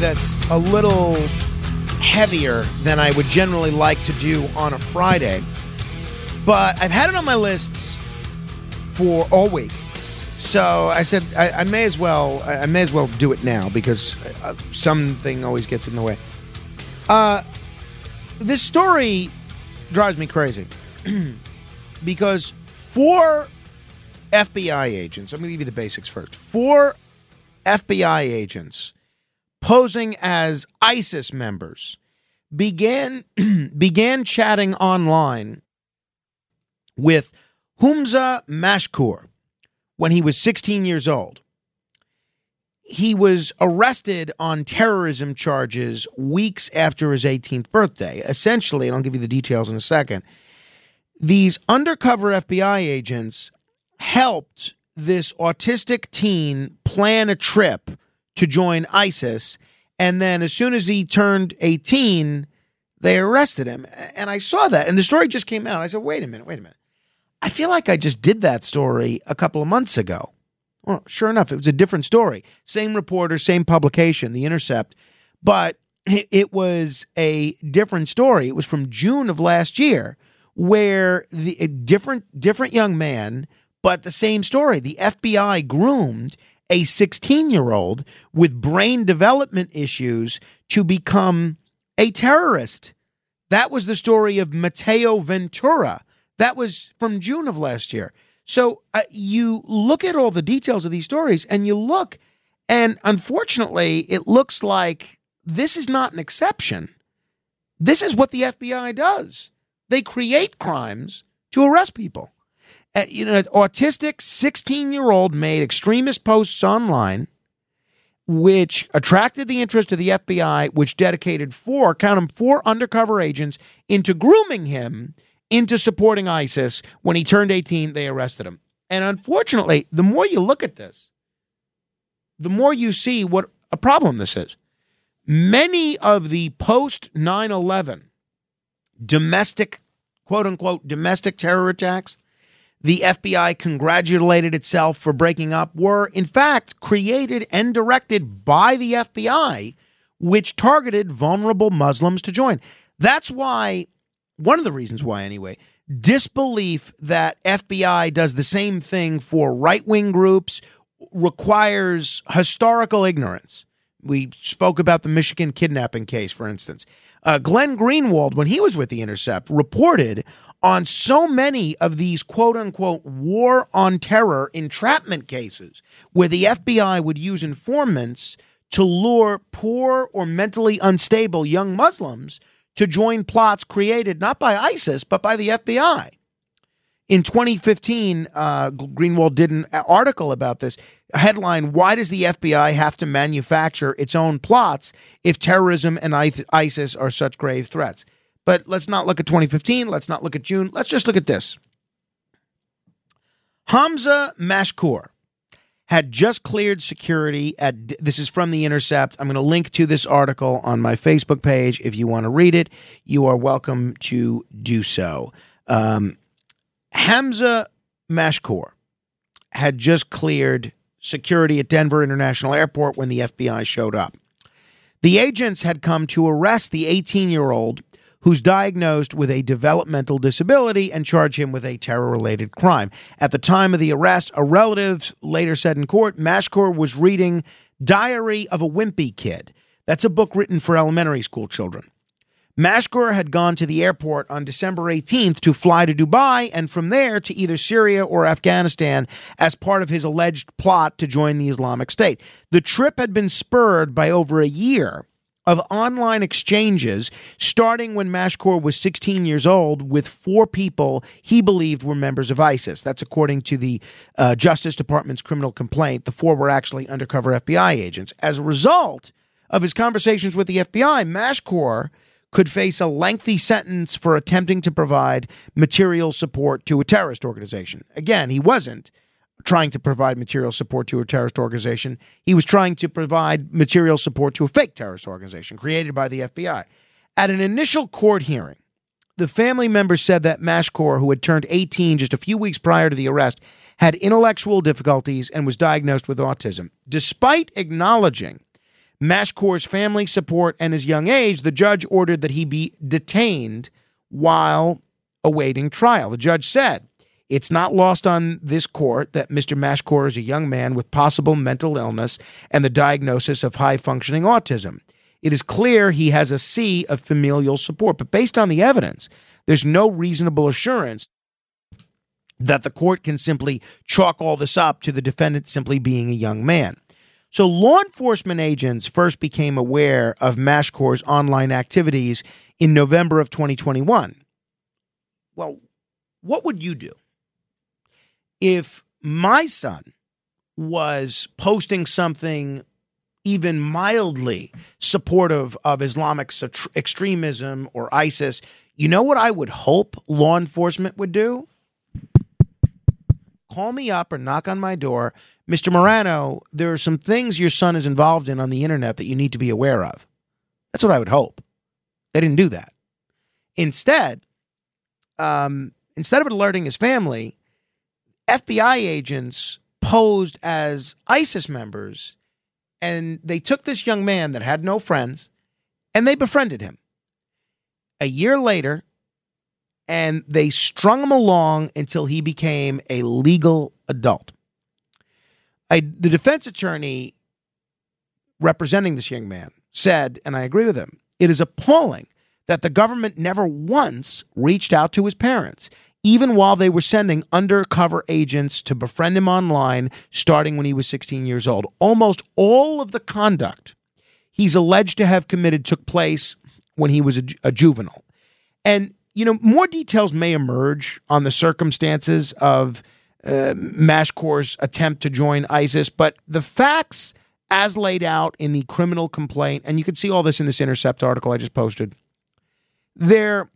That's a little heavier than I would generally like to do on a Friday, but I've had it on my lists for all week. So I said I, I may as well I, may as well do it now because uh, something always gets in the way. Uh, this story drives me crazy because four FBI agents. I'm going to give you the basics first. Four FBI agents posing as ISIS members began began chatting online with Humza Mashkur when he was 16 years old. He was arrested on terrorism charges weeks after his 18th birthday. Essentially, and I'll give you the details in a second. These undercover FBI agents helped this autistic teen plan a trip to join ISIS. And then as soon as he turned 18, they arrested him. And I saw that. And the story just came out. I said, wait a minute, wait a minute. I feel like I just did that story a couple of months ago. Well, sure enough, it was a different story. Same reporter, same publication, The Intercept. But it was a different story. It was from June of last year where the a different different young man but the same story. The FBI groomed a 16 year old with brain development issues to become a terrorist. That was the story of Mateo Ventura. That was from June of last year. So uh, you look at all the details of these stories and you look, and unfortunately, it looks like this is not an exception. This is what the FBI does. They create crimes to arrest people. Uh, you know, an autistic 16 year old made extremist posts online, which attracted the interest of the FBI, which dedicated four, count them, four undercover agents into grooming him into supporting ISIS. When he turned 18, they arrested him. And unfortunately, the more you look at this, the more you see what a problem this is. Many of the post 9 11 domestic, quote unquote, domestic terror attacks the FBI congratulated itself for breaking up were, in fact, created and directed by the FBI, which targeted vulnerable Muslims to join. That's why, one of the reasons why, anyway, disbelief that FBI does the same thing for right wing groups requires historical ignorance. We spoke about the Michigan kidnapping case, for instance. Uh, Glenn Greenwald, when he was with The Intercept, reported on so many of these quote unquote war on terror entrapment cases where the FBI would use informants to lure poor or mentally unstable young Muslims to join plots created not by ISIS, but by the FBI. In 2015, uh, Greenwald did an article about this. Headline Why does the FBI have to manufacture its own plots if terrorism and ISIS are such grave threats? But let's not look at 2015. Let's not look at June. Let's just look at this. Hamza Mashkur had just cleared security at this is from the intercept i'm going to link to this article on my facebook page if you want to read it you are welcome to do so um, hamza mashkur had just cleared security at denver international airport when the fbi showed up the agents had come to arrest the 18 year old who's diagnosed with a developmental disability and charge him with a terror related crime. At the time of the arrest, a relative later said in court Mashkur was reading Diary of a Wimpy Kid. That's a book written for elementary school children. Mashkur had gone to the airport on December 18th to fly to Dubai and from there to either Syria or Afghanistan as part of his alleged plot to join the Islamic State. The trip had been spurred by over a year of online exchanges starting when Mashkour was 16 years old with four people he believed were members of ISIS. That's according to the uh, Justice Department's criminal complaint. The four were actually undercover FBI agents. As a result of his conversations with the FBI, Mashkour could face a lengthy sentence for attempting to provide material support to a terrorist organization. Again, he wasn't trying to provide material support to a terrorist organization. He was trying to provide material support to a fake terrorist organization created by the FBI. At an initial court hearing, the family members said that Mashkour, who had turned 18 just a few weeks prior to the arrest, had intellectual difficulties and was diagnosed with autism. Despite acknowledging Mashkour's family support and his young age, the judge ordered that he be detained while awaiting trial. The judge said, it's not lost on this court that Mr. Mashkour is a young man with possible mental illness and the diagnosis of high functioning autism. It is clear he has a sea of familial support, but based on the evidence, there's no reasonable assurance that the court can simply chalk all this up to the defendant simply being a young man. So, law enforcement agents first became aware of Mashkour's online activities in November of 2021. Well, what would you do? If my son was posting something even mildly supportive of Islamic extremism or ISIS, you know what I would hope law enforcement would do? Call me up or knock on my door. Mr. Morano, there are some things your son is involved in on the internet that you need to be aware of. That's what I would hope. They didn't do that. Instead, um, instead of alerting his family, FBI agents posed as ISIS members and they took this young man that had no friends and they befriended him. A year later, and they strung him along until he became a legal adult. I, the defense attorney representing this young man said, and I agree with him, it is appalling that the government never once reached out to his parents even while they were sending undercover agents to befriend him online starting when he was 16 years old. Almost all of the conduct he's alleged to have committed took place when he was a, a juvenile. And, you know, more details may emerge on the circumstances of uh, Mashkour's attempt to join ISIS, but the facts as laid out in the criminal complaint, and you can see all this in this Intercept article I just posted, they're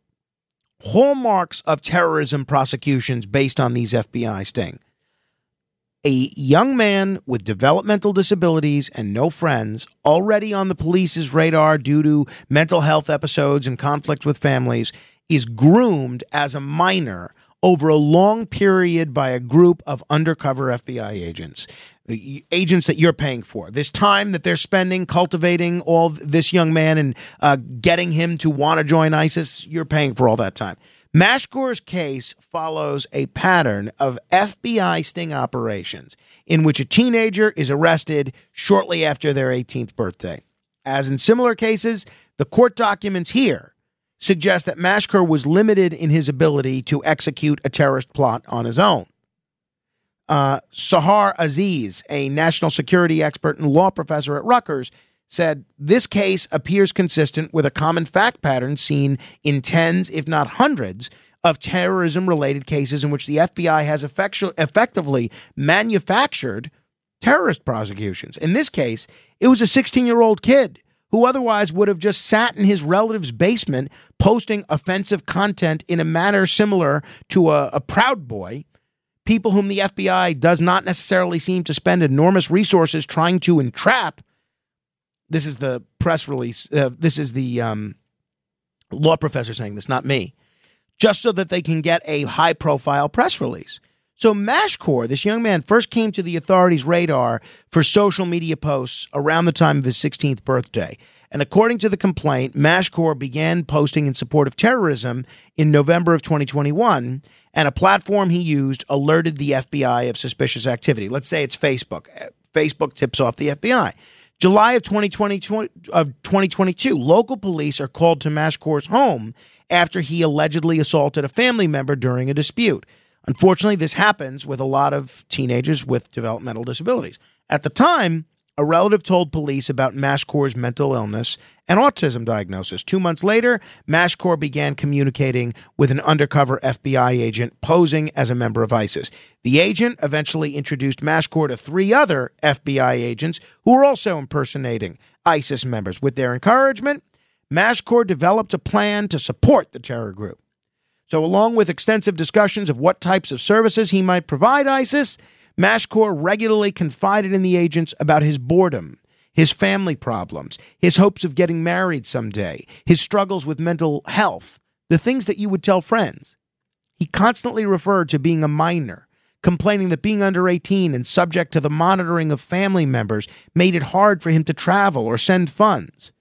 hallmarks of terrorism prosecutions based on these FBI sting. A young man with developmental disabilities and no friends, already on the police's radar due to mental health episodes and conflict with families, is groomed as a minor over a long period by a group of undercover FBI agents, agents that you're paying for. This time that they're spending cultivating all this young man and uh, getting him to want to join ISIS, you're paying for all that time. Mashkour's case follows a pattern of FBI sting operations in which a teenager is arrested shortly after their 18th birthday. As in similar cases, the court documents here suggests that Mashkour was limited in his ability to execute a terrorist plot on his own. Uh, Sahar Aziz, a national security expert and law professor at Rutgers, said this case appears consistent with a common fact pattern seen in tens, if not hundreds, of terrorism related cases in which the FBI has effectu- effectively manufactured terrorist prosecutions. In this case, it was a 16 year old kid who otherwise would have just sat in his relative's basement posting offensive content in a manner similar to a, a Proud Boy, people whom the FBI does not necessarily seem to spend enormous resources trying to entrap. This is the press release. Uh, this is the um, law professor saying this, not me. Just so that they can get a high profile press release. So Mashkour, this young man, first came to the authorities' radar for social media posts around the time of his 16th birthday. And according to the complaint, Mashkour began posting in support of terrorism in November of 2021, and a platform he used alerted the FBI of suspicious activity. Let's say it's Facebook. Uh, Facebook tips off the FBI. July of 2020, of 2022, local police are called to Mashkour's home after he allegedly assaulted a family member during a dispute. Unfortunately, this happens with a lot of teenagers with developmental disabilities. At the time, A relative told police about Mashkor's mental illness and autism diagnosis. Two months later, Mashkor began communicating with an undercover FBI agent posing as a member of ISIS. The agent eventually introduced Mashkor to three other FBI agents who were also impersonating ISIS members. With their encouragement, Mashkor developed a plan to support the terror group. So, along with extensive discussions of what types of services he might provide ISIS, Mashkor regularly confided in the agents about his boredom, his family problems, his hopes of getting married someday, his struggles with mental health, the things that you would tell friends. He constantly referred to being a minor, complaining that being under 18 and subject to the monitoring of family members made it hard for him to travel or send funds.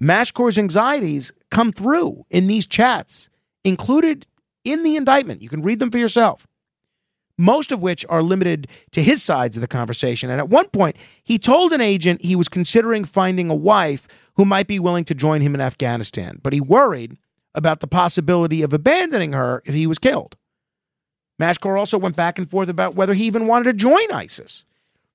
Mashkor's anxieties come through in these chats, included in the indictment. You can read them for yourself most of which are limited to his sides of the conversation. And at one point, he told an agent he was considering finding a wife who might be willing to join him in Afghanistan, but he worried about the possibility of abandoning her if he was killed. Mashkor also went back and forth about whether he even wanted to join ISIS.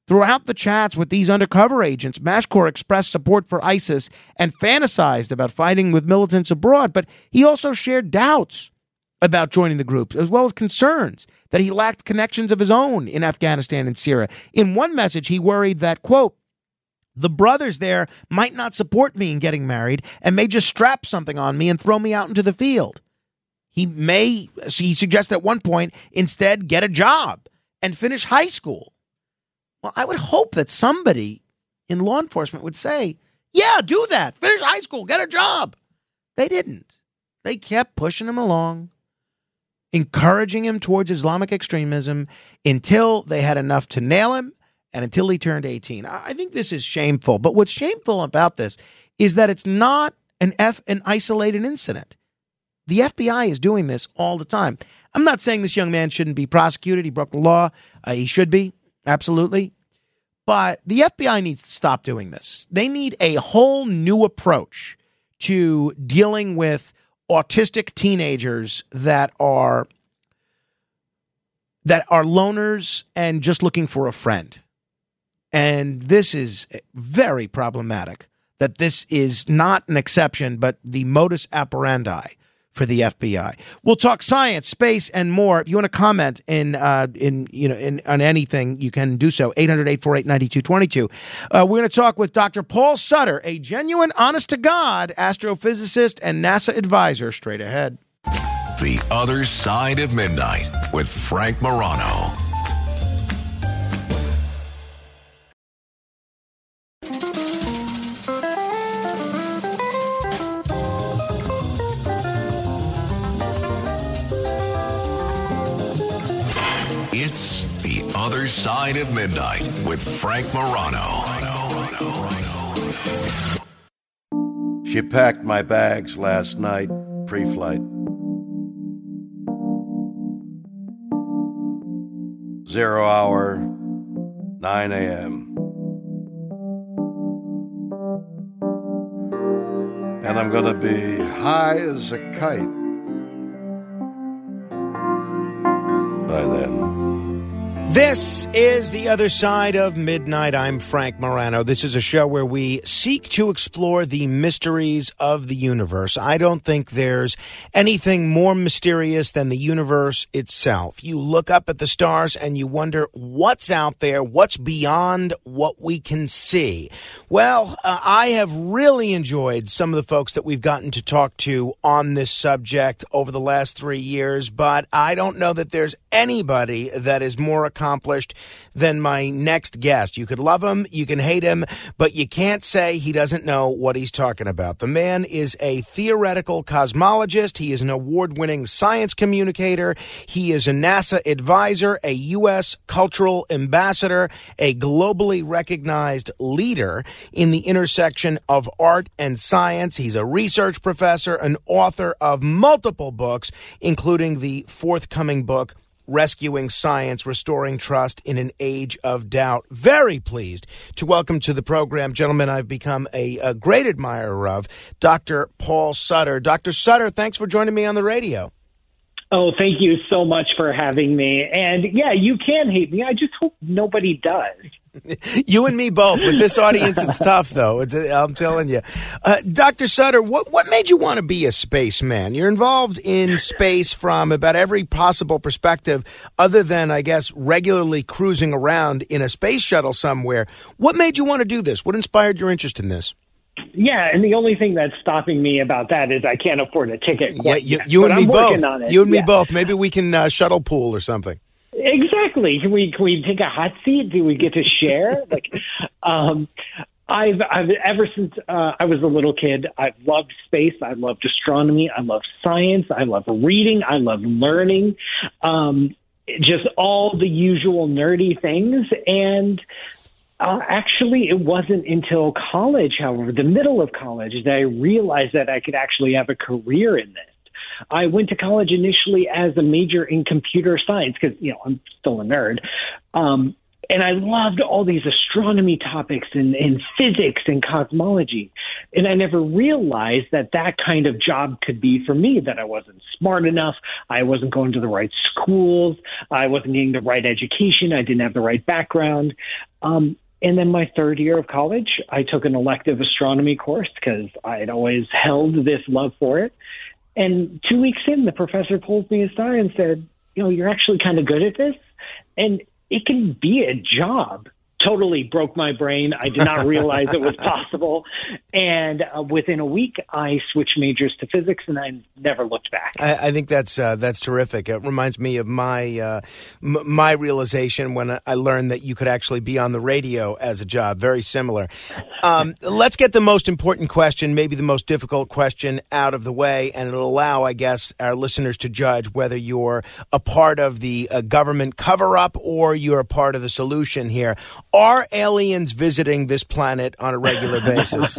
Throughout the chats with these undercover agents, Mashkor expressed support for ISIS and fantasized about fighting with militants abroad, but he also shared doubts about joining the group, as well as concerns that he lacked connections of his own in Afghanistan and Syria. In one message, he worried that, quote, the brothers there might not support me in getting married and may just strap something on me and throw me out into the field. He may, he suggested at one point, instead get a job and finish high school. Well, I would hope that somebody in law enforcement would say, yeah, do that. Finish high school, get a job. They didn't. They kept pushing him along encouraging him towards Islamic extremism until they had enough to nail him and until he turned 18. I think this is shameful. But what's shameful about this is that it's not an F an isolated incident. The FBI is doing this all the time. I'm not saying this young man shouldn't be prosecuted. He broke the law. Uh, he should be, absolutely. But the FBI needs to stop doing this. They need a whole new approach to dealing with autistic teenagers that are that are loners and just looking for a friend. And this is very problematic that this is not an exception, but the modus operandi for the FBI. We'll talk science, space, and more. If you want to comment in uh, in you know in on anything, you can do so. 800-848-9222. Uh, we're going to talk with Dr. Paul Sutter, a genuine, honest to God astrophysicist and NASA advisor. Straight ahead. The Other Side of Midnight with Frank Morano. Other Side of Midnight with Frank Morano. She packed my bags last night, pre flight. Zero hour, 9 a.m. And I'm going to be high as a kite by then. This is The Other Side of Midnight. I'm Frank Morano. This is a show where we seek to explore the mysteries of the universe. I don't think there's anything more mysterious than the universe itself. You look up at the stars and you wonder what's out there, what's beyond what we can see. Well, uh, I have really enjoyed some of the folks that we've gotten to talk to on this subject over the last three years, but I don't know that there's anybody that is more accomplished than my next guest. You could love him, you can hate him, but you can't say he doesn't know what he's talking about. The man is a theoretical cosmologist. He is an award winning science communicator. He is a NASA advisor, a U.S. cultural ambassador, a globally recognized leader in the intersection of art and science. He's a research professor, an author of multiple books, including the forthcoming book, rescuing science, restoring trust in an age of doubt. Very pleased to welcome to the program, gentlemen, I've become a, a great admirer of, Dr. Paul Sutter. Dr. Sutter, thanks for joining me on the radio. Oh, thank you so much for having me. And yeah, you can hate me. I just hope nobody does. You and me both. With this audience, it's tough, though. I'm telling you. Uh, Dr. Sutter, what, what made you want to be a spaceman? You're involved in space from about every possible perspective, other than, I guess, regularly cruising around in a space shuttle somewhere. What made you want to do this? What inspired your interest in this? Yeah, and the only thing that's stopping me about that is I can't afford a ticket. yeah, you, you and me both. You and me both. Maybe we can uh, shuttle pool or something. Exactly. Can we can we take a hot seat? Do we get to share? like, um, I've I've ever since uh, I was a little kid, I've loved space. I loved astronomy. I love science. I love reading. I love learning. Um, just all the usual nerdy things and. Uh, actually, it wasn't until college, however, the middle of college, that I realized that I could actually have a career in this. I went to college initially as a major in computer science because, you know, I'm still a nerd. Um, and I loved all these astronomy topics and, and physics and cosmology. And I never realized that that kind of job could be for me, that I wasn't smart enough. I wasn't going to the right schools. I wasn't getting the right education. I didn't have the right background. Um, and then my third year of college, I took an elective astronomy course because I had always held this love for it. And two weeks in, the professor pulls me aside and said, You know, you're actually kind of good at this. And it can be a job totally broke my brain. I did not realize it was possible. And uh, within a week, I switched majors to physics, and I never looked back. I, I think that's uh, that's terrific. It reminds me of my uh, m- my realization when I learned that you could actually be on the radio as a job. Very similar. Um, let's get the most important question, maybe the most difficult question, out of the way, and it'll allow, I guess, our listeners to judge whether you're a part of the uh, government cover up or you're a part of the solution here are aliens visiting this planet on a regular basis?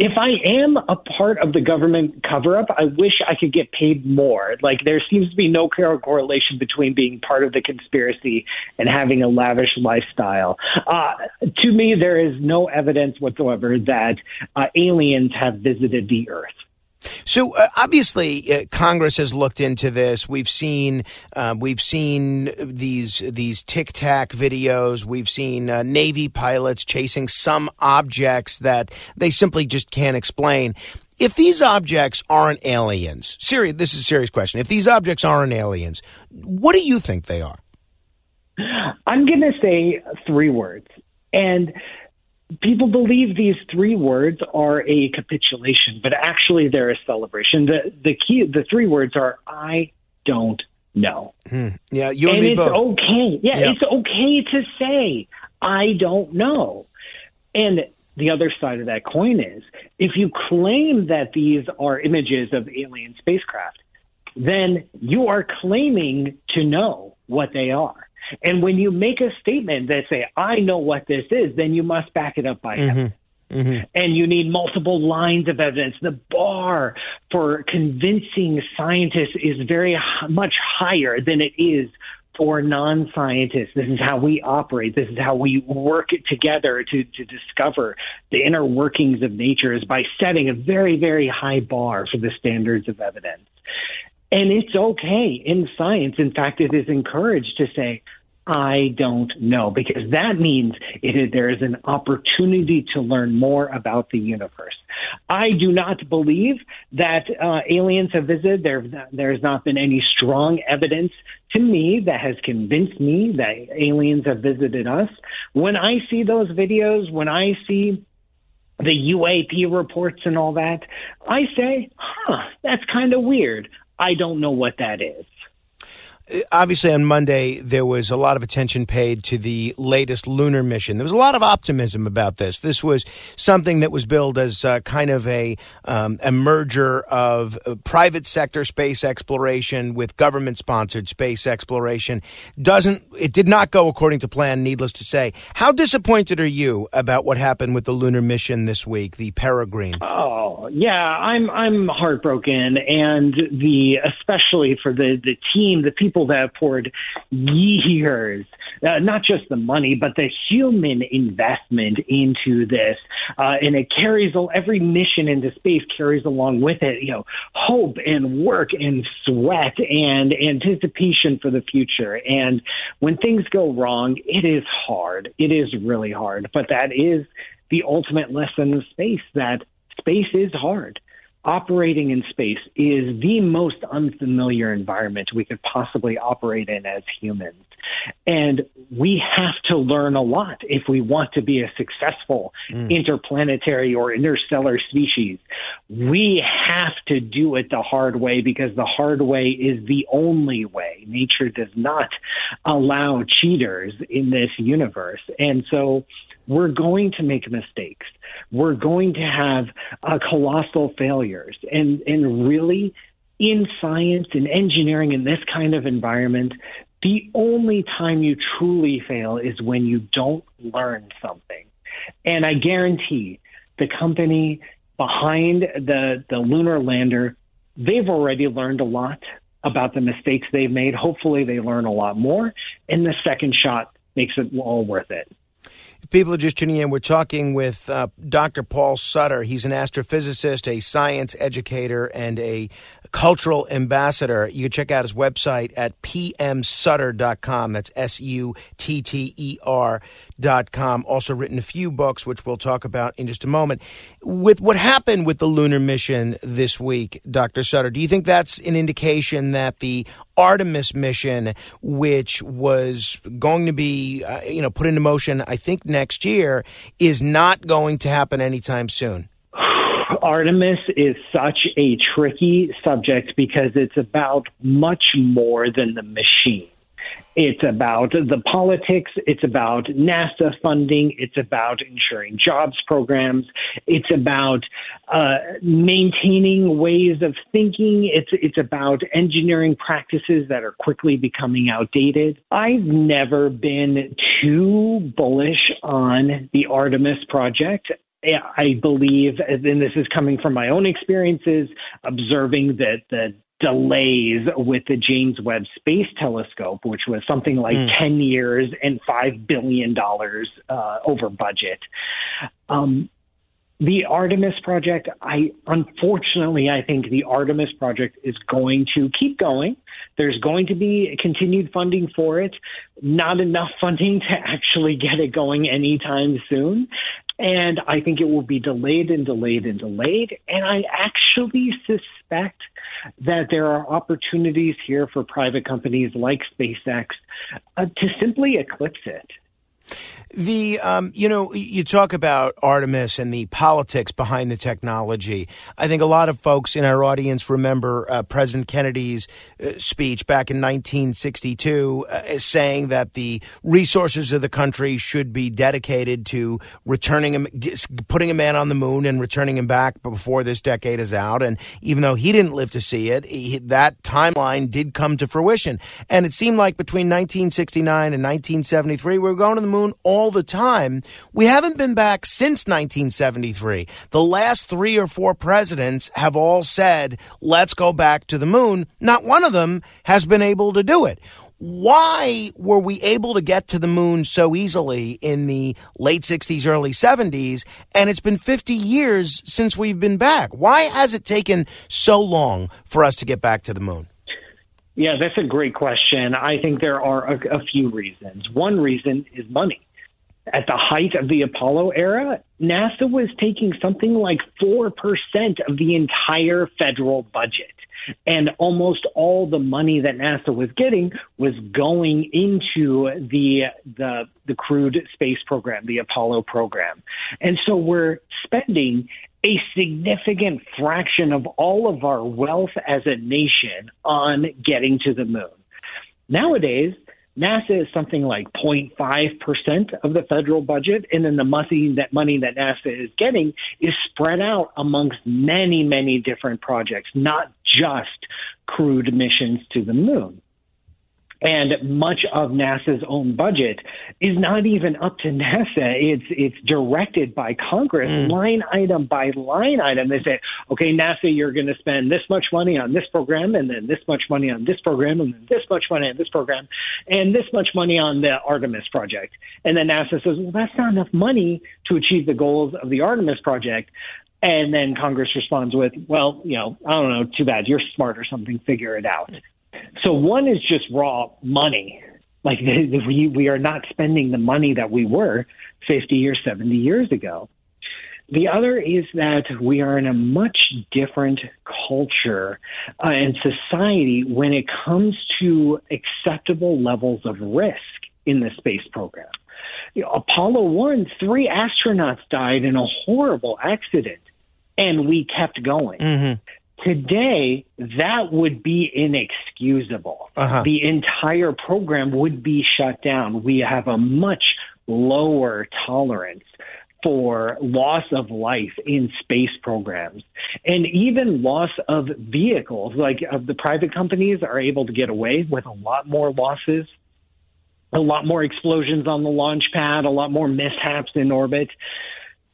if I am a part of the government cover up, I wish I could get paid more. Like, there seems to be no correlation between being part of the conspiracy and having a lavish lifestyle. Uh, to me, there is no evidence whatsoever that uh, aliens have visited the Earth. So uh, obviously, uh, Congress has looked into this. We've seen uh, we've seen these these tic tac videos. We've seen uh, Navy pilots chasing some objects that they simply just can't explain. If these objects aren't aliens, serious, this is a serious question. If these objects aren't aliens, what do you think they are? I'm going to say three words, and people believe these three words are a capitulation, but actually they're a celebration. The the key the three words are I don't know. Hmm. Yeah, you and, and it's both. okay. Yeah, yeah, it's okay to say I don't know. And the other side of that coin is if you claim that these are images of alien spacecraft, then you are claiming to know what they are. And when you make a statement that say, I know what this is, then you must back it up by mm-hmm. evidence. Mm-hmm. And you need multiple lines of evidence. The bar for convincing scientists is very much higher than it is for non scientists. This is how we operate. This is how we work together to, to discover the inner workings of nature is by setting a very, very high bar for the standards of evidence. And it's okay in science. In fact, it is encouraged to say, I don't know, because that means it, there is an opportunity to learn more about the universe. I do not believe that uh, aliens have visited. There, there has not been any strong evidence to me that has convinced me that aliens have visited us. When I see those videos, when I see the UAP reports and all that, I say, huh, that's kind of weird. I don't know what that is obviously on Monday there was a lot of attention paid to the latest lunar mission. There was a lot of optimism about this. This was something that was billed as uh, kind of a um, a merger of uh, private sector space exploration with government sponsored space exploration. Doesn't it did not go according to plan? Needless to say, how disappointed are you about what happened with the lunar mission this week, the Peregrine? Oh yeah, I'm I'm heartbroken, and the especially for the the team, the people people that have poured years, uh, not just the money, but the human investment into this. Uh, and it carries, all. every mission into space carries along with it, you know, hope and work and sweat and anticipation for the future. And when things go wrong, it is hard. It is really hard. But that is the ultimate lesson of space that space is hard operating in space is the most unfamiliar environment we could possibly operate in as humans. And we have to learn a lot if we want to be a successful mm. interplanetary or interstellar species. We have to do it the hard way because the hard way is the only way. Nature does not allow cheaters in this universe. And so we're going to make mistakes. We're going to have uh, colossal failures. And, and really, in science and engineering in this kind of environment, the only time you truly fail is when you don't learn something. And I guarantee the company behind the, the lunar lander, they've already learned a lot about the mistakes they've made. Hopefully, they learn a lot more, and the second shot makes it all worth it. If people are just tuning in, we're talking with uh, Dr. Paul Sutter. He's an astrophysicist, a science educator, and a cultural ambassador. You can check out his website at pmsutter.com. That's S U T T E R.com. Also, written a few books, which we'll talk about in just a moment. With what happened with the lunar mission this week, Dr. Sutter, do you think that's an indication that the Artemis mission, which was going to be, uh, you know, put into motion, I think next year, is not going to happen anytime soon? Artemis is such a tricky subject because it's about much more than the machine. It's about the politics. It's about NASA funding. It's about ensuring jobs programs. It's about uh, maintaining ways of thinking. It's it's about engineering practices that are quickly becoming outdated. I've never been too bullish on the Artemis project. I believe, and this is coming from my own experiences, observing that the delays with the James Webb Space Telescope, which was something like mm. 10 years and $5 billion uh, over budget. Um, the Artemis project, I unfortunately, I think the Artemis project is going to keep going. There's going to be continued funding for it, not enough funding to actually get it going anytime soon. And I think it will be delayed and delayed and delayed. And I actually suspect that there are opportunities here for private companies like SpaceX uh, to simply eclipse it. The um, you know you talk about Artemis and the politics behind the technology. I think a lot of folks in our audience remember uh, President Kennedy's uh, speech back in 1962, uh, saying that the resources of the country should be dedicated to returning him, putting a man on the moon and returning him back before this decade is out. And even though he didn't live to see it, he, that timeline did come to fruition. And it seemed like between 1969 and 1973, we were going to the moon all all the time. We haven't been back since 1973. The last three or four presidents have all said, let's go back to the moon. Not one of them has been able to do it. Why were we able to get to the moon so easily in the late 60s, early 70s? And it's been 50 years since we've been back. Why has it taken so long for us to get back to the moon? Yeah, that's a great question. I think there are a, a few reasons. One reason is money at the height of the Apollo era, NASA was taking something like 4% of the entire federal budget. And almost all the money that NASA was getting was going into the, the, the crewed space program, the Apollo program. And so we're spending a significant fraction of all of our wealth as a nation on getting to the moon. Nowadays, NASA is something like 0.5% of the federal budget, and then the money that money that NASA is getting is spread out amongst many, many different projects, not just crewed missions to the moon. And much of NASA's own budget is not even up to NASA. It's it's directed by Congress, mm. line item by line item. They say, okay, NASA, you're going to spend this much money on this program, and then this much money on this program, and then this much money on this program, and this much money on the Artemis project. And then NASA says, well, that's not enough money to achieve the goals of the Artemis project. And then Congress responds with, well, you know, I don't know, too bad. You're smart or something. Figure it out. So one is just raw money. Like we we are not spending the money that we were 50 or 70 years ago. The other is that we are in a much different culture uh, and society when it comes to acceptable levels of risk in the space program. You know, Apollo 1, three astronauts died in a horrible accident, and we kept going. Mm-hmm. Today, that would be inexcusable. Uh-huh. The entire program would be shut down. We have a much lower tolerance for loss of life in space programs and even loss of vehicles like of the private companies are able to get away with a lot more losses a lot more explosions on the launch pad a lot more mishaps in orbit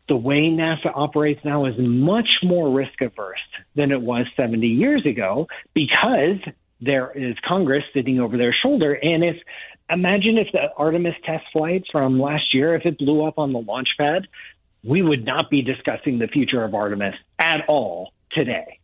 the way NASA operates now is much more risk averse than it was 70 years ago because there is Congress sitting over their shoulder. And if imagine if the Artemis test flights from last year, if it blew up on the launch pad, we would not be discussing the future of Artemis at all today.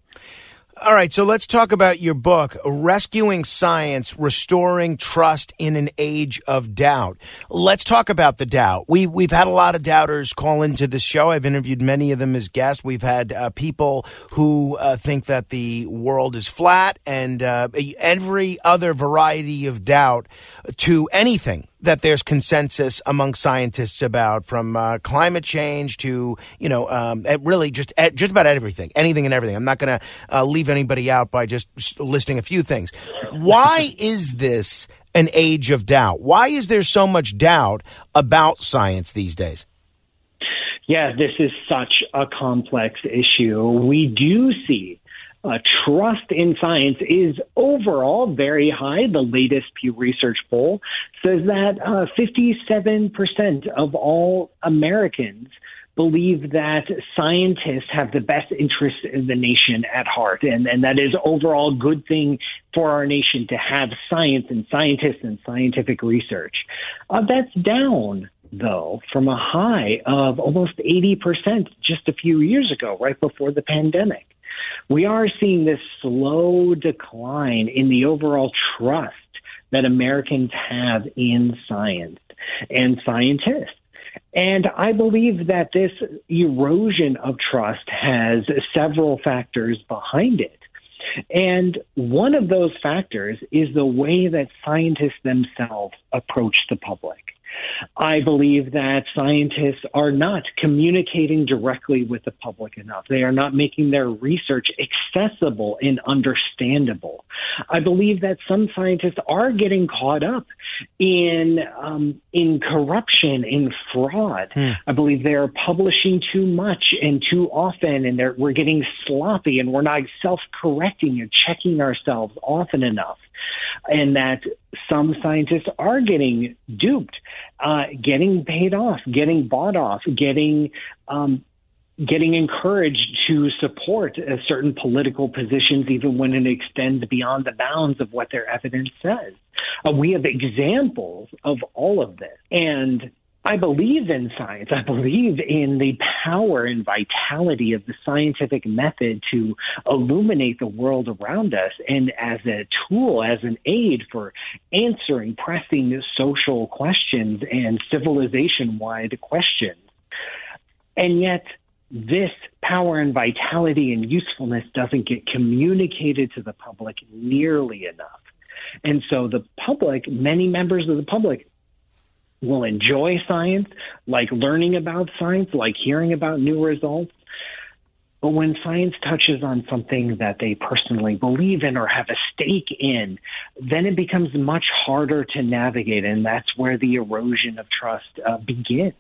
All right, so let's talk about your book, Rescuing Science, Restoring Trust in an Age of Doubt. Let's talk about the doubt. We, we've had a lot of doubters call into the show. I've interviewed many of them as guests. We've had uh, people who uh, think that the world is flat and uh, every other variety of doubt to anything that there's consensus among scientists about, from uh, climate change to you know um, really just just about everything, anything and everything. I'm not going to uh, leave anybody out by just listing a few things. Why is this an age of doubt? Why is there so much doubt about science these days? Yeah, this is such a complex issue. We do see uh, trust in science is overall very high. The latest Pew Research poll says that uh, 57% of all Americans believe that scientists have the best interests in the nation at heart, and, and that is overall a good thing for our nation to have science and scientists and scientific research. Uh, that's down though, from a high of almost 80% just a few years ago, right before the pandemic we are seeing this slow decline in the overall trust that Americans have in science and scientists. And I believe that this erosion of trust has several factors behind it. And one of those factors is the way that scientists themselves approach the public. I believe that scientists are not communicating directly with the public enough. They are not making their research accessible and understandable. I believe that some scientists are getting caught up in um, in corruption, in fraud. Hmm. I believe they are publishing too much and too often, and we're getting sloppy, and we're not self-correcting and checking ourselves often enough and that some scientists are getting duped, uh, getting paid off, getting bought off, getting um, getting encouraged to support uh, certain political positions, even when it extends beyond the bounds of what their evidence says. Uh, we have examples of all of this, and I believe in science. I believe in the power and vitality of the scientific method to illuminate the world around us and as a tool, as an aid for answering pressing social questions and civilization wide questions. And yet, this power and vitality and usefulness doesn't get communicated to the public nearly enough. And so the public, many members of the public, will enjoy science, like learning about science, like hearing about new results. But when science touches on something that they personally believe in or have a stake in, then it becomes much harder to navigate. And that's where the erosion of trust uh, begins.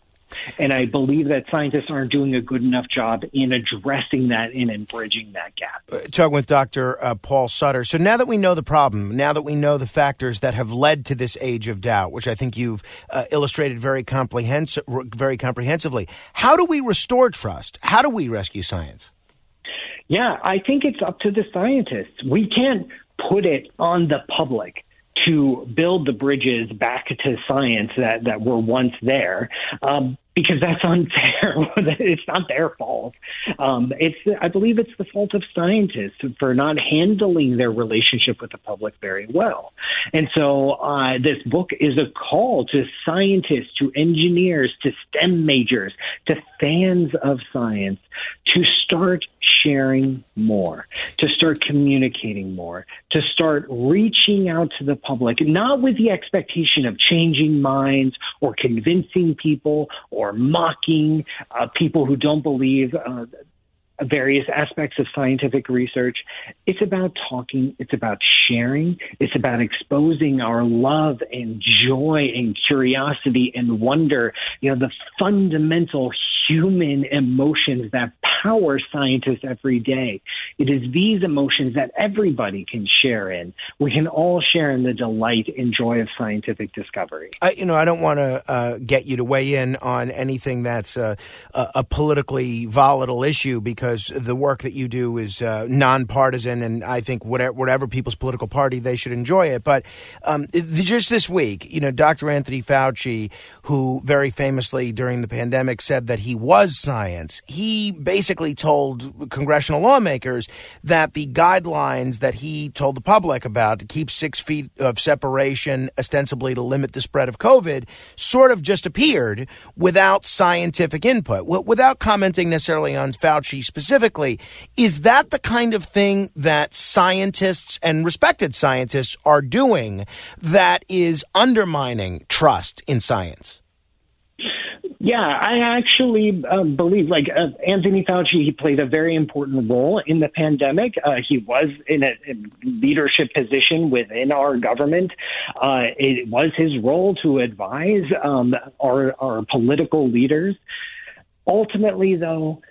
And I believe that scientists aren't doing a good enough job in addressing that and in bridging that gap. Uh, talking with Dr. Uh, Paul Sutter. So now that we know the problem, now that we know the factors that have led to this age of doubt, which I think you've uh, illustrated very, comprehens- very comprehensively, how do we restore trust? How do we rescue science? Yeah, I think it's up to the scientists. We can't put it on the public to build the bridges back to science that, that were once there. Um, because that's unfair. it's not their fault. Um, it's I believe it's the fault of scientists for not handling their relationship with the public very well. And so uh, this book is a call to scientists, to engineers, to STEM majors, to fans of science to start sharing more, to start communicating more, to start reaching out to the public, not with the expectation of changing minds or convincing people or mocking uh, people who don't believe uh, various aspects of scientific research. It's about talking, it's about sharing, it's about exposing our love and joy and curiosity and wonder, you know, the fundamental human emotions that power scientists every day. It is these emotions that everybody can share in. We can all share in the delight and joy of scientific discovery. I, you know, I don't want to uh, get you to weigh in on anything that's uh, a, a politically volatile issue because because the work that you do is uh, nonpartisan, and I think whatever, whatever people's political party, they should enjoy it. But um, just this week, you know, Dr. Anthony Fauci, who very famously during the pandemic said that he was science, he basically told congressional lawmakers that the guidelines that he told the public about to keep six feet of separation, ostensibly to limit the spread of COVID, sort of just appeared without scientific input, without commenting necessarily on Fauci specifically specifically, is that the kind of thing that scientists and respected scientists are doing that is undermining trust in science? Yeah, I actually uh, believe, like uh, Anthony Fauci, he played a very important role in the pandemic. Uh, he was in a, a, leadership position within our government. Uh, it was his role to advise um, our, our political leaders. Ultimately, though,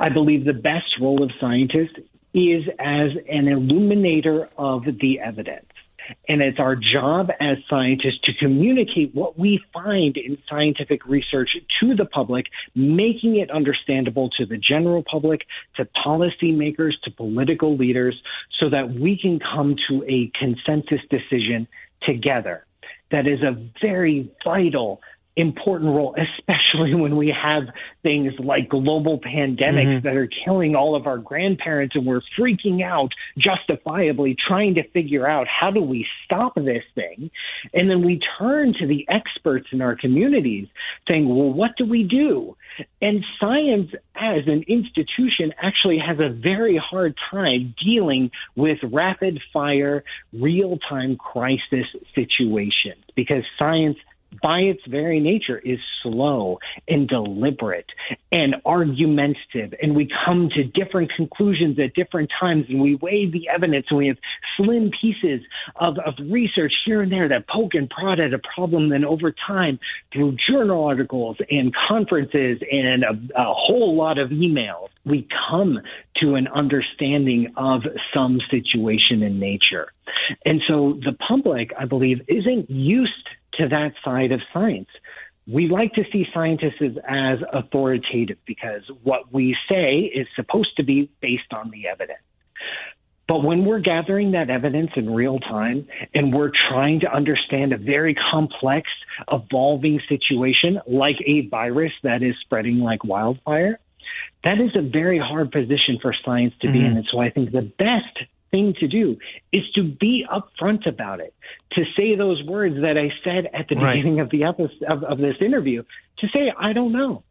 I believe the best role of scientists is as an illuminator of the evidence. And it's our job as scientists to communicate what we find in scientific research to the public, making it understandable to the general public, to policymakers, to political leaders, so that we can come to a consensus decision together. That is a very vital important role, especially when we have things like global pandemics mm-hmm. that are killing all of our grandparents and we're freaking out justifiably trying to figure out how do we stop this thing. And then we turn to the experts in our communities saying, well, what do we do? And science as an institution actually has a very hard time dealing with rapid fire, real time crisis situations because science by its very nature is slow and deliberate and argumentative. And we come to different conclusions at different times and we weigh the evidence and we have slim pieces of, of research here and there that poke and prod at a problem. Then over time through journal articles and conferences and a, a whole lot of emails we come to an understanding of some situation in nature. And so the public i believe isn't used to that side of science. We like to see scientists as authoritative because what we say is supposed to be based on the evidence. But when we're gathering that evidence in real time and we're trying to understand a very complex, evolving situation like a virus that is spreading like wildfire, that is a very hard position for science to mm-hmm. be in. And so I think the best thing to do is to be upfront about it, to say those words that I said at the right. beginning of the episode of, of this interview, to say, I don't know.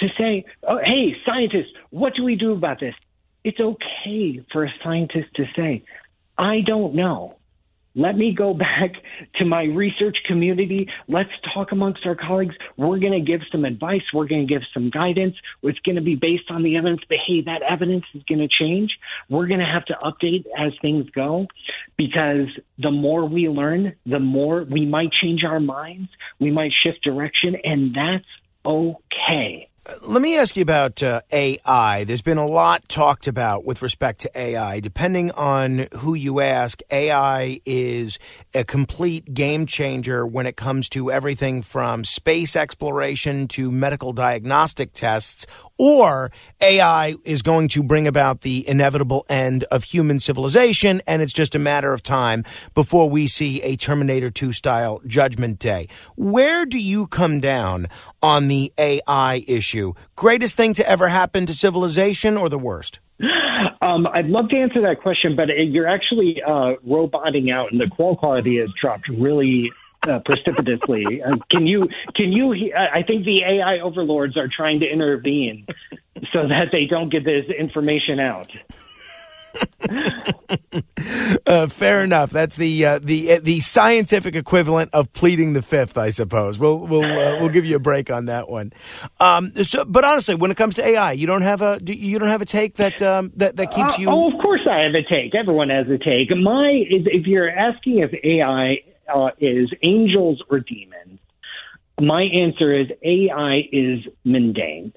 To say, oh, hey, scientists, what do we do about this? It's okay for a scientist to say, I don't know. Let me go back to my research community. Let's talk amongst our colleagues. We're going to give some advice. We're going to give some guidance. It's going to be based on the evidence, but hey, that evidence is going to change. We're going to have to update as things go because the more we learn, the more we might change our minds. We might shift direction. And that's okay. Let me ask you about uh, AI. There's been a lot talked about with respect to AI. Depending on who you ask, AI is a complete game changer when it comes to everything from space exploration to medical diagnostic tests, or AI is going to bring about the inevitable end of human civilization, and it's just a matter of time before we see a Terminator 2 style judgment day. Where do you come down on the AI issue? Greatest thing to ever happen to civilization or the worst? Um, I'd love to answer that question, but you're actually uh, roboting out, and the call quality has dropped really uh, precipitously. Uh, can you? Can you? I think the AI overlords are trying to intervene so that they don't get this information out. uh, fair enough. That's the uh, the uh, the scientific equivalent of pleading the fifth, I suppose. We'll we'll uh, we'll give you a break on that one. Um, so, but honestly, when it comes to AI, you don't have a you don't have a take that um, that that keeps uh, you. oh, of course I have a take. Everyone has a take. My if you're asking if AI uh, is angels or demons, my answer is AI is mundane.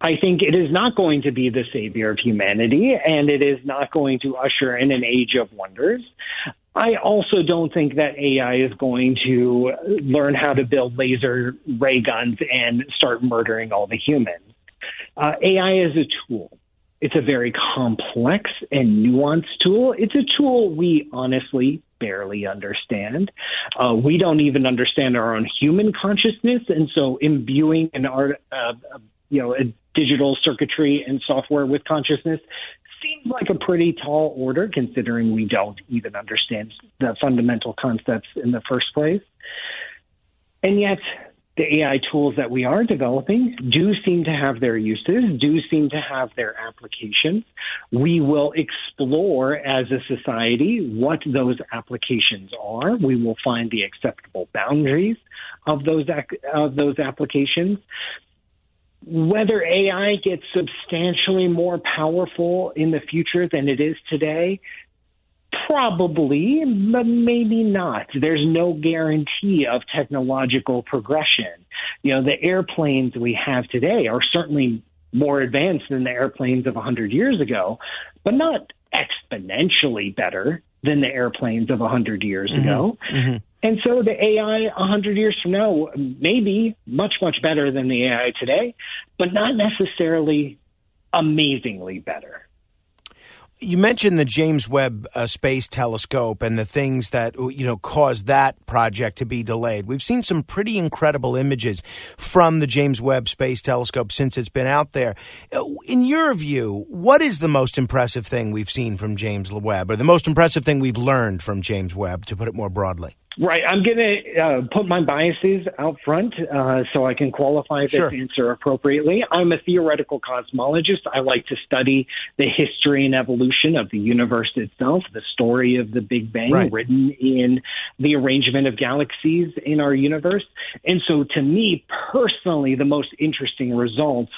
I think it is not going to be the savior of humanity, and it is not going to usher in an age of wonders. I also don't think that AI is going to learn how to build laser ray guns and start murdering all the humans. Uh, AI is a tool. It's a very complex and nuanced tool. It's a tool we honestly barely understand. Uh, we don't even understand our own human consciousness, and so imbuing an art, uh, you know, a digital circuitry and software with consciousness seems like a pretty tall order considering we don't even understand the fundamental concepts in the first place. And yet, the AI tools that we are developing do seem to have their uses, do seem to have their applications. We will explore as a society what those applications are. We will find the acceptable boundaries of those of those applications. Whether AI gets substantially more powerful in the future than it is today, Probably, but maybe not. There's no guarantee of technological progression. You know, the airplanes we have today are certainly more advanced than the airplanes of 100 years ago, but not exponentially better than the airplanes of 100 years mm-hmm. ago. Mm-hmm. And so the AI 100 years from now may be much, much better than the AI today, but not necessarily amazingly better. You mentioned the James Webb uh, Space Telescope and the things that you know caused that project to be delayed. We've seen some pretty incredible images from the James Webb Space Telescope since it's been out there. Uh, in your view, what is the most impressive thing we've seen from James Webb, or the most impressive thing we've learned from James Webb, to put it more broadly? Right. I'm going to uh, put my biases out front uh, so I can qualify this sure. answer appropriately. I'm a theoretical cosmologist. I like to study the history and evolution of the universe itself, the story of the Big Bang right. written in the arrangement of galaxies in our universe. And so, to me personally, the most interesting results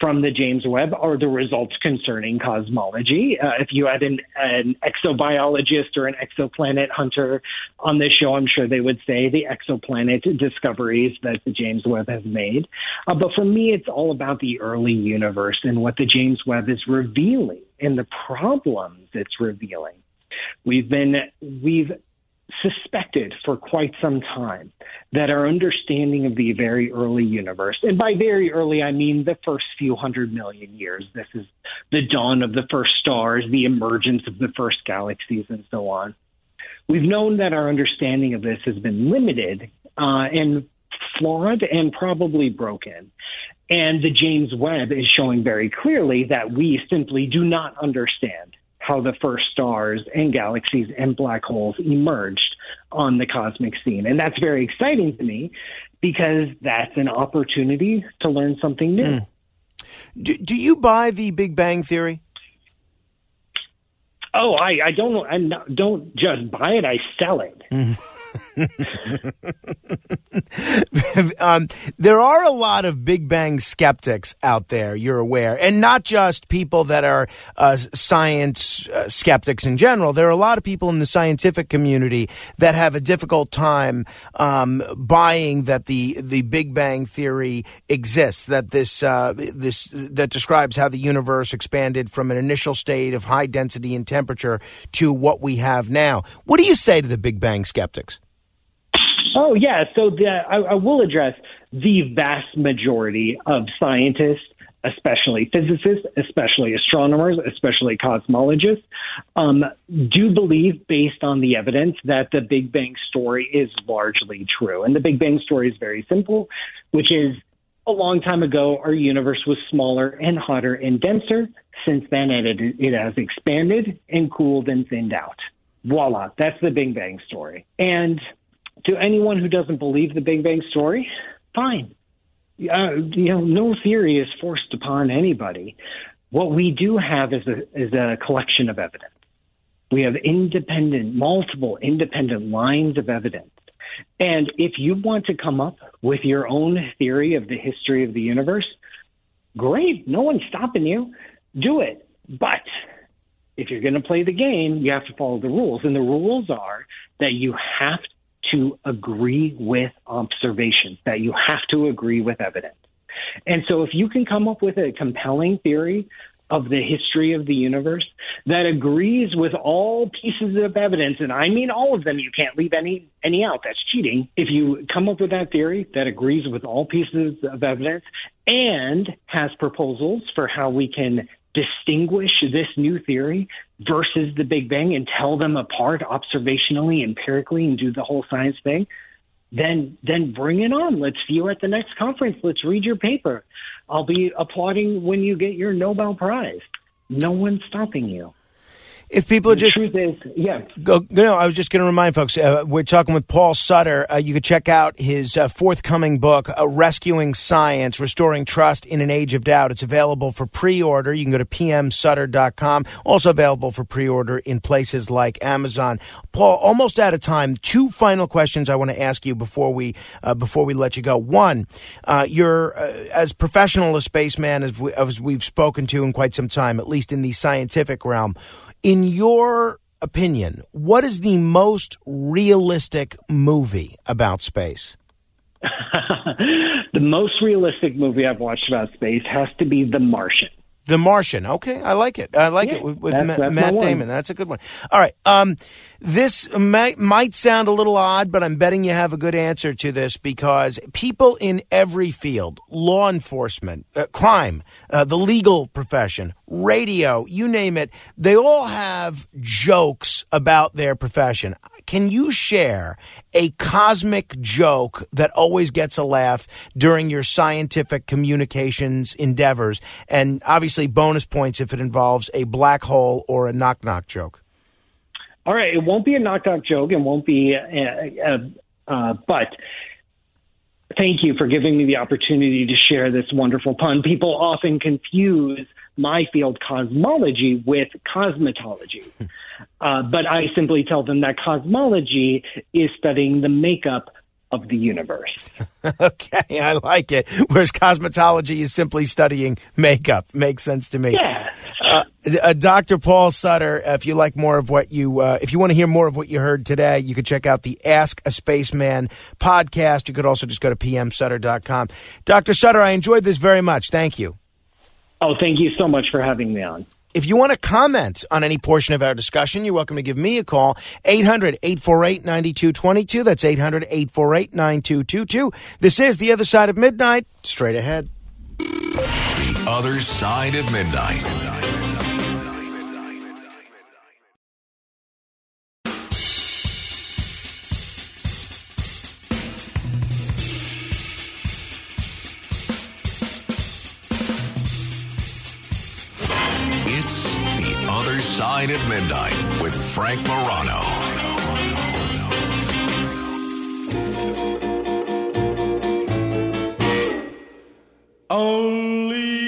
from the James Webb are the results concerning cosmology. Uh, if you had an, an exobiologist or an exoplanet hunter on this show, I'm sure they would say the exoplanet discoveries that the James Webb has made. Uh, but for me, it's all about the early universe and what the James Webb is revealing and the problems it's revealing. We've been, we've suspected for quite some time that our understanding of the very early universe, and by very early, I mean the first few hundred million years, this is the dawn of the first stars, the emergence of the first galaxies, and so on. We've known that our understanding of this has been limited uh, and flawed and probably broken. And the James Webb is showing very clearly that we simply do not understand how the first stars and galaxies and black holes emerged on the cosmic scene. And that's very exciting to me because that's an opportunity to learn something new. Mm. Do, do you buy the Big Bang Theory? Oh, I, I don't I don't just buy it, I sell it. Mm. um, there are a lot of Big Bang skeptics out there, you're aware, and not just people that are uh, science uh, skeptics in general. There are a lot of people in the scientific community that have a difficult time um, buying that the the Big Bang theory exists. That this uh, this that describes how the universe expanded from an initial state of high density and temperature to what we have now. What do you say to the Big Bang skeptics? Oh, yeah. So the, I, I will address the vast majority of scientists especially physicists, especially astronomers, especially cosmologists, um, do believe, based on the evidence, that the Big Bang story is largely true. And the Big Bang story is very simple, which is a long time ago, our universe was smaller and hotter and denser. Since then, it, it has expanded and cooled and thinned out. Voila, that's the Big Bang story. And to anyone who doesn't believe the Big Bang story, fine. Uh, you know, no theory is forced upon anybody. What we do have is a is a collection of evidence. We have independent, multiple independent lines of evidence. And if you want to come up with your own theory of the history of the universe, great. No one's stopping you. Do it. But if you're going to play the game, you have to follow the rules. And the rules are that you have to agree with observations, that you have to agree with evidence. And so if you can come up with a compelling theory of the history of the universe that agrees with all pieces of evidence, and I mean all of them, you can't leave any any out. That's cheating. If you come up with that theory that agrees with all pieces of evidence and has proposals for how we can distinguish this new theory versus the Big Bang and tell them apart observationally, empirically, and do the whole science thing, then then bring it on. Let's see you at the next conference. Let's read your paper. I'll be applauding when you get your Nobel Prize. No one's stopping you. If people are just truth is, yeah. Go, no, I was just going to remind folks. Uh, we're talking with Paul Sutter. Uh, you could check out his uh, forthcoming book, uh, "Rescuing Science: Restoring Trust in an Age of Doubt." It's available for pre-order. You can go to pmsutter.com. Also available for pre-order in places like Amazon. Paul, almost out of time. Two final questions I want to ask you before we uh, before we let you go. One, uh, you're as professional a spaceman as, we, as we've spoken to in quite some time, at least in the scientific realm. In your opinion, what is the most realistic movie about space? the most realistic movie I've watched about space has to be The Martian. The Martian. Okay, I like it. I like Yeah, it with, with that's- Ma- that's Matt one. Damon. That's a good one. All right. Um, this might, might sound a little odd, but I'm betting you have a good answer to this because people in every field, law enforcement, uh, crime, uh, the legal profession, radio, you name it, they all have jokes about their profession. Can you share a cosmic joke that always gets a laugh during your scientific communications endeavors? And obviously, bonus points if it involves a black hole or a knock knock joke. All right, it won't be a knock knock joke. It won't be, uh, uh, uh, but thank you for giving me the opportunity to share this wonderful pun. People often confuse my field, cosmology, with cosmetology. Uh, but I simply tell them that cosmology is studying the makeup of the universe. Okay, I like it. Whereas cosmetology is simply studying makeup. Makes sense to me. Yeah. Uh, uh, Dr. Paul Sutter, if you like more of what you, uh, if you want to hear more of what you heard today, you could check out the Ask a Spaceman podcast. You could also just go to pmsutter.com. Dr. Sutter, I enjoyed this very much. Thank you. Oh, thank you so much for having me on. If you want to comment on any portion of our discussion, you're welcome to give me a call, 800 848 9222. That's 800 848 9222. This is The Other Side of Midnight. Straight ahead. The Other Side of Midnight. Other Side of Midnight with Frank Morano. Only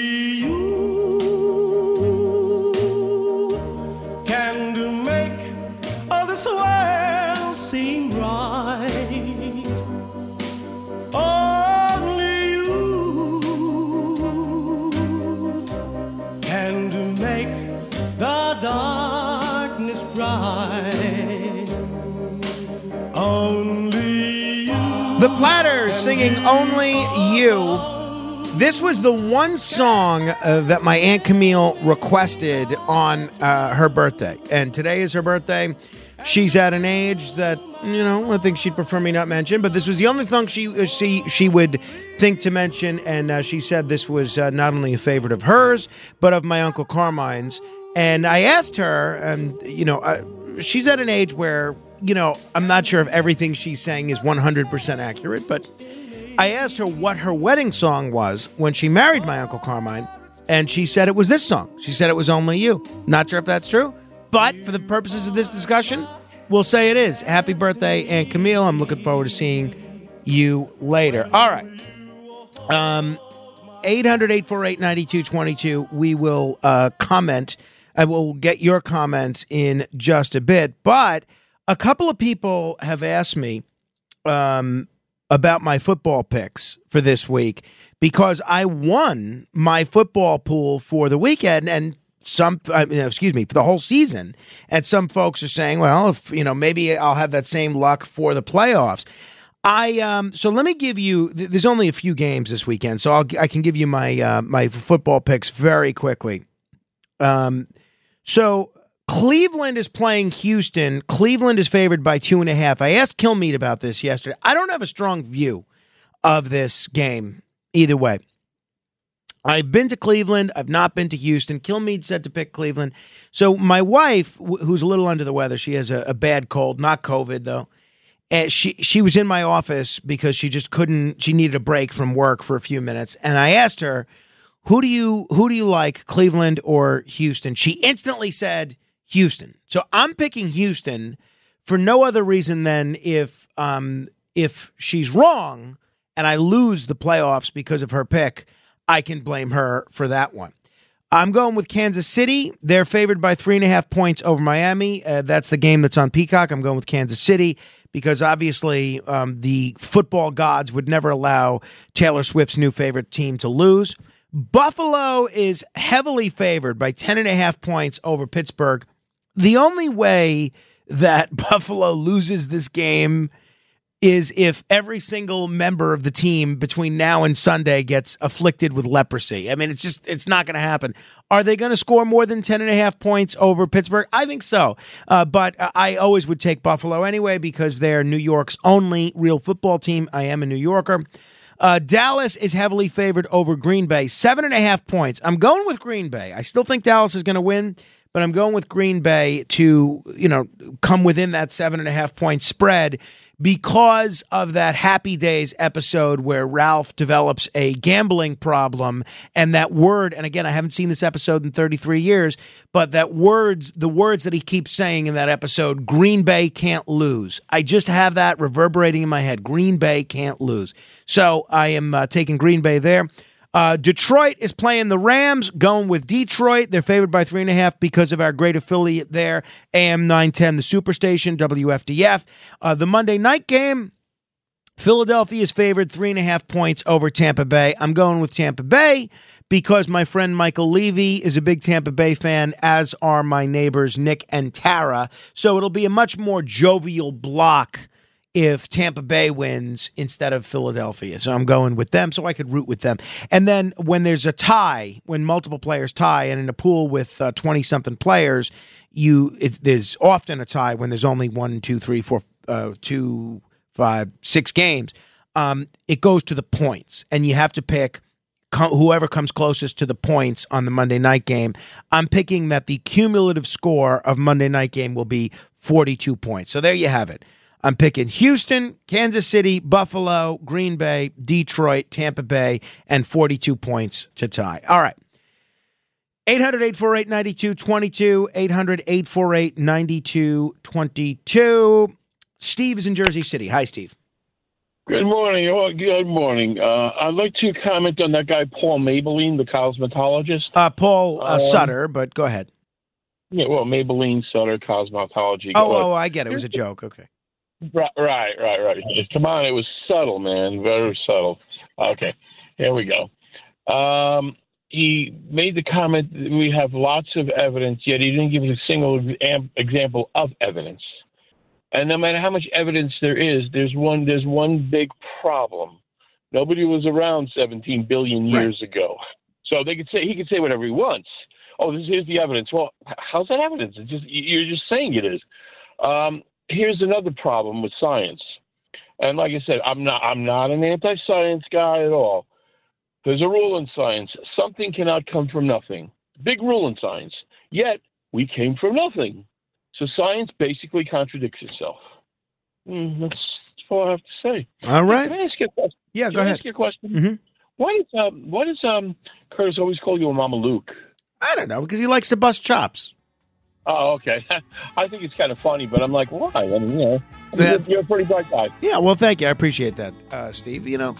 The Platters singing Only You. This was the one song uh, that my Aunt Camille requested on uh, her birthday. And today is her birthday. She's at an age that, you know, I think she'd prefer me not mention, but this was the only thing she uh, she, she would think to mention. And uh, she said this was uh, not only a favorite of hers, but of my Uncle Carmine's. And I asked her, and, you know, she's at an age where, you know, I'm not sure if everything she's saying is 100% accurate, but I asked her what her wedding song was when she married my Uncle Carmine, and she said it was this song. She said it was Only You. Not sure if that's true, but for the purposes of this discussion, we'll say it is. Happy birthday, Aunt Camille. I'm looking forward to seeing you later. All right. Um, 800 848 9222. We will uh, comment. I will get your comments in just a bit. But a couple of people have asked me um, about my football picks for this week because I won my football pool for the weekend and some I mean, excuse me for the whole season. And some folks are saying well if you know maybe I'll have that same luck for the playoffs. I um so let me give you th- there's only a few games this weekend so I'll I can give you my uh, my football picks very quickly. Um so Cleveland is playing Houston. Cleveland is favored by two and a half. I asked Kilmeade about this yesterday. I don't have a strong view of this game either way. I've been to Cleveland. I've not been to Houston. Kilmeade said to pick Cleveland. So my wife, who's a little under the weather, she has a, a bad cold, not COVID though. And she she was in my office because she just couldn't. She needed a break from work for a few minutes, and I asked her, "Who do you who do you like, Cleveland or Houston?" She instantly said Houston. So I'm picking Houston for no other reason than if um if she's wrong and I lose the playoffs because of her pick, I can blame her for that one. I'm going with Kansas City. They're favored by three and a half points over Miami. Uh, that's the game that's on Peacock. I'm going with Kansas City because obviously um, the football gods would never allow Taylor Swift's new favorite team to lose. Buffalo is heavily favored by 10 and a half points over Pittsburgh. The only way that Buffalo loses this game is if every single member of the team between now and Sunday gets afflicted with leprosy. I mean, it's just, it's not going to happen. Are they going to score more than 10 and a half points over Pittsburgh? I think so. Uh, but I always would take Buffalo anyway because they're New York's only real football team. I am a New Yorker. Uh, Dallas is heavily favored over Green Bay, seven and a half points. I'm going with Green Bay. I still think Dallas is going to win, but I'm going with Green Bay to, you know, come within that seven and a half point spread because of that Happy Days episode where Ralph develops a gambling problem and that word and again I haven't seen this episode in 33 years but that words the words that he keeps saying in that episode Green Bay can't lose. I just have that reverberating in my head. Green Bay can't lose. So I am uh, taking Green Bay there uh, Detroit is playing the Rams, going with Detroit. They're favored by three and a half because of our great affiliate there, AM 910, the Superstation, WFDF. Uh, the Monday night game, Philadelphia is favored three and a half points over Tampa Bay. I'm going with Tampa Bay because my friend Michael Levy is a big Tampa Bay fan, as are my neighbors Nick and Tara. So it'll be a much more jovial block if Tampa Bay wins instead of Philadelphia. So I'm going with them so I could root with them. And then when there's a tie, when multiple players tie, and in a pool with 20 uh, something players, you it, there's often a tie when there's only one, two, three, four, uh, two, five, six games. Um, it goes to the points, and you have to pick whoever comes closest to the points on the Monday night game. I'm picking that the cumulative score of Monday night game will be 42 points. So there you have it. I'm picking Houston, Kansas City, Buffalo, Green Bay, Detroit, Tampa Bay, and 42 points to tie. All right. 800 848 9222. 800 848 9222. Steve is in Jersey City. Hi, Steve. Good morning. Oh, good morning. Uh, I'd like to comment on that guy, Paul Maybelline, the cosmetologist. Uh, Paul uh, um, Sutter, but go ahead. Yeah, well, Maybelline Sutter Cosmetology. Oh, oh, I get it. It was a joke. Okay. Right, right, right, right. Come on, it was subtle, man, very subtle. Okay, here we go. Um, he made the comment that we have lots of evidence, yet he didn't give us a single exam- example of evidence. And no matter how much evidence there is, there's one there's one big problem. Nobody was around 17 billion years ago, so they could say he could say whatever he wants. Oh, this here's the evidence. Well, how's that evidence? It's just you're just saying it is. Um, here's another problem with science, and like I said, I'm not I'm not an anti-science guy at all. There's a rule in science: something cannot come from nothing. Big rule in science. Yet we came from nothing. So science basically contradicts itself. Mm, that's, that's all I have to say. All right. Can I ask you a question? Yeah, Can go I ahead. ask you a question? Mhm. Why does um, why does um, Curtis always call you a Mama Luke? I don't know because he likes to bust chops. Oh, okay. I think it's kind of funny, but I'm like, why? I mean, you know, you're, you're a pretty bright guy. Yeah, well, thank you. I appreciate that, uh, Steve. You know,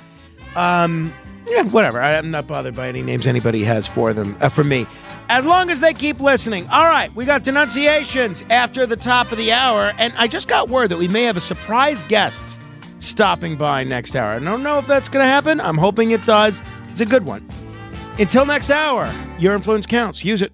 um, yeah, whatever. I, I'm not bothered by any names anybody has for them, uh, for me, as long as they keep listening. All right, we got denunciations after the top of the hour, and I just got word that we may have a surprise guest stopping by next hour. I don't know if that's going to happen. I'm hoping it does. It's a good one. Until next hour, your influence counts. Use it.